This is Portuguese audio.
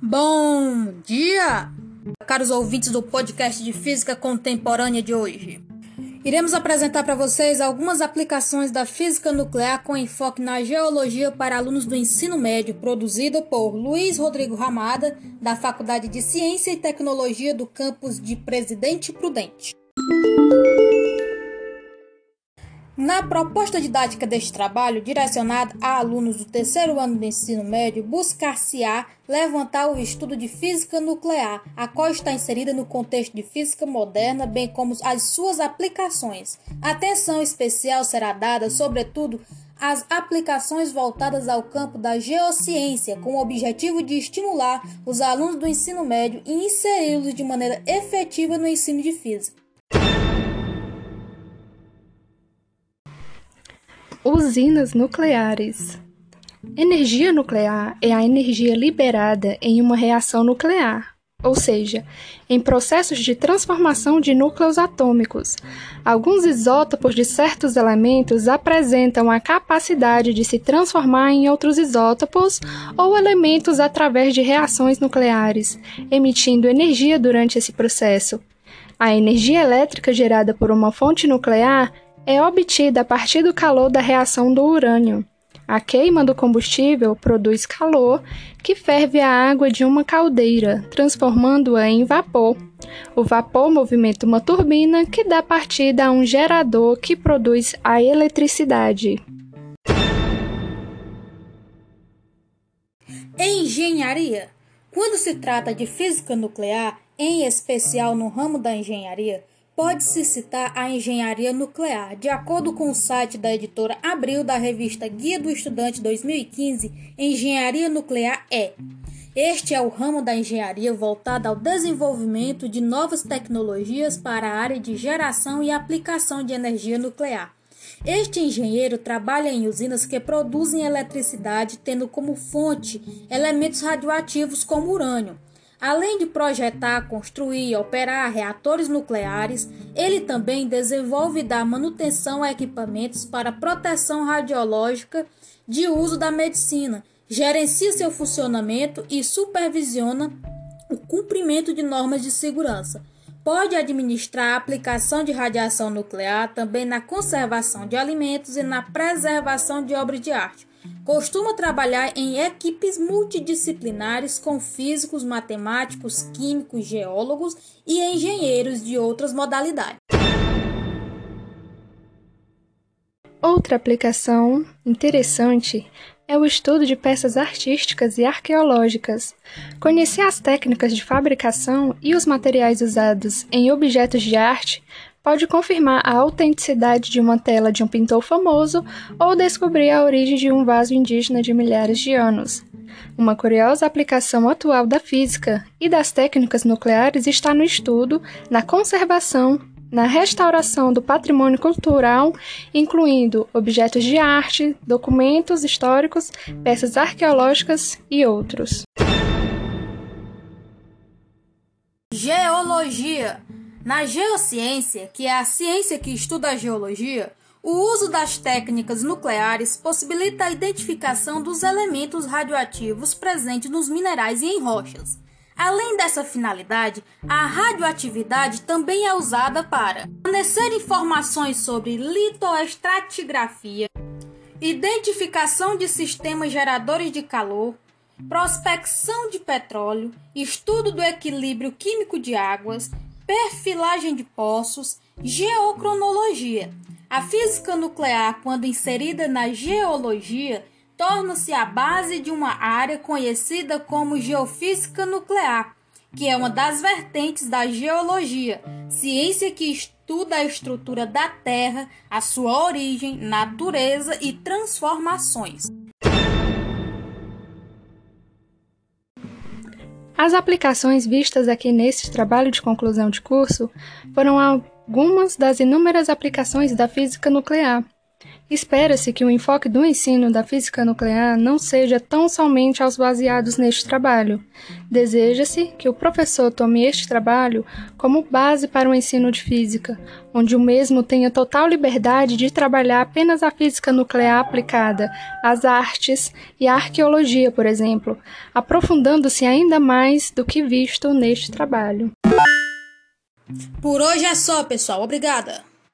Bom dia, caros ouvintes do podcast de Física Contemporânea de hoje. Iremos apresentar para vocês algumas aplicações da física nuclear com enfoque na geologia para alunos do ensino médio, produzida por Luiz Rodrigo Ramada, da Faculdade de Ciência e Tecnologia do campus de Presidente Prudente. Na proposta didática deste trabalho, direcionada a alunos do terceiro ano do ensino médio, buscar-se-á levantar o estudo de física nuclear, a qual está inserida no contexto de física moderna, bem como as suas aplicações. Atenção especial será dada, sobretudo, às aplicações voltadas ao campo da geociência, com o objetivo de estimular os alunos do ensino médio e inseri-los de maneira efetiva no ensino de física. Usinas nucleares. Energia nuclear é a energia liberada em uma reação nuclear, ou seja, em processos de transformação de núcleos atômicos. Alguns isótopos de certos elementos apresentam a capacidade de se transformar em outros isótopos ou elementos através de reações nucleares, emitindo energia durante esse processo. A energia elétrica gerada por uma fonte nuclear é obtida a partir do calor da reação do urânio. A queima do combustível produz calor que ferve a água de uma caldeira, transformando-a em vapor. O vapor movimenta uma turbina que dá partida a um gerador que produz a eletricidade. Engenharia. Quando se trata de física nuclear, em especial no ramo da engenharia, pode-se citar a engenharia nuclear. De acordo com o site da editora Abril da revista Guia do Estudante 2015, engenharia nuclear é este é o ramo da engenharia voltado ao desenvolvimento de novas tecnologias para a área de geração e aplicação de energia nuclear. Este engenheiro trabalha em usinas que produzem eletricidade, tendo como fonte elementos radioativos como urânio. Além de projetar, construir e operar reatores nucleares, ele também desenvolve e dá manutenção a equipamentos para proteção radiológica de uso da medicina, gerencia seu funcionamento e supervisiona o cumprimento de normas de segurança. Pode administrar a aplicação de radiação nuclear também na conservação de alimentos e na preservação de obras de arte. Costuma trabalhar em equipes multidisciplinares com físicos, matemáticos, químicos, geólogos e engenheiros de outras modalidades. Outra aplicação interessante é o estudo de peças artísticas e arqueológicas. Conhecer as técnicas de fabricação e os materiais usados em objetos de arte pode confirmar a autenticidade de uma tela de um pintor famoso ou descobrir a origem de um vaso indígena de milhares de anos. Uma curiosa aplicação atual da física e das técnicas nucleares está no estudo, na conservação, na restauração do patrimônio cultural, incluindo objetos de arte, documentos históricos, peças arqueológicas e outros. Geologia na geociência, que é a ciência que estuda a geologia, o uso das técnicas nucleares possibilita a identificação dos elementos radioativos presentes nos minerais e em rochas. Além dessa finalidade, a radioatividade também é usada para fornecer informações sobre litoestratigrafia, identificação de sistemas geradores de calor, prospecção de petróleo, estudo do equilíbrio químico de águas, perfilagem de poços, geocronologia. A física nuclear, quando inserida na geologia, torna-se a base de uma área conhecida como geofísica nuclear, que é uma das vertentes da geologia, ciência que estuda a estrutura da Terra, a sua origem, natureza e transformações. As aplicações vistas aqui neste trabalho de conclusão de curso foram algumas das inúmeras aplicações da física nuclear. Espera-se que o enfoque do ensino da física nuclear não seja tão somente aos baseados neste trabalho. Deseja-se que o professor tome este trabalho como base para o ensino de física, onde o mesmo tenha total liberdade de trabalhar apenas a física nuclear aplicada às artes e à arqueologia, por exemplo, aprofundando-se ainda mais do que visto neste trabalho. Por hoje é só, pessoal. Obrigada!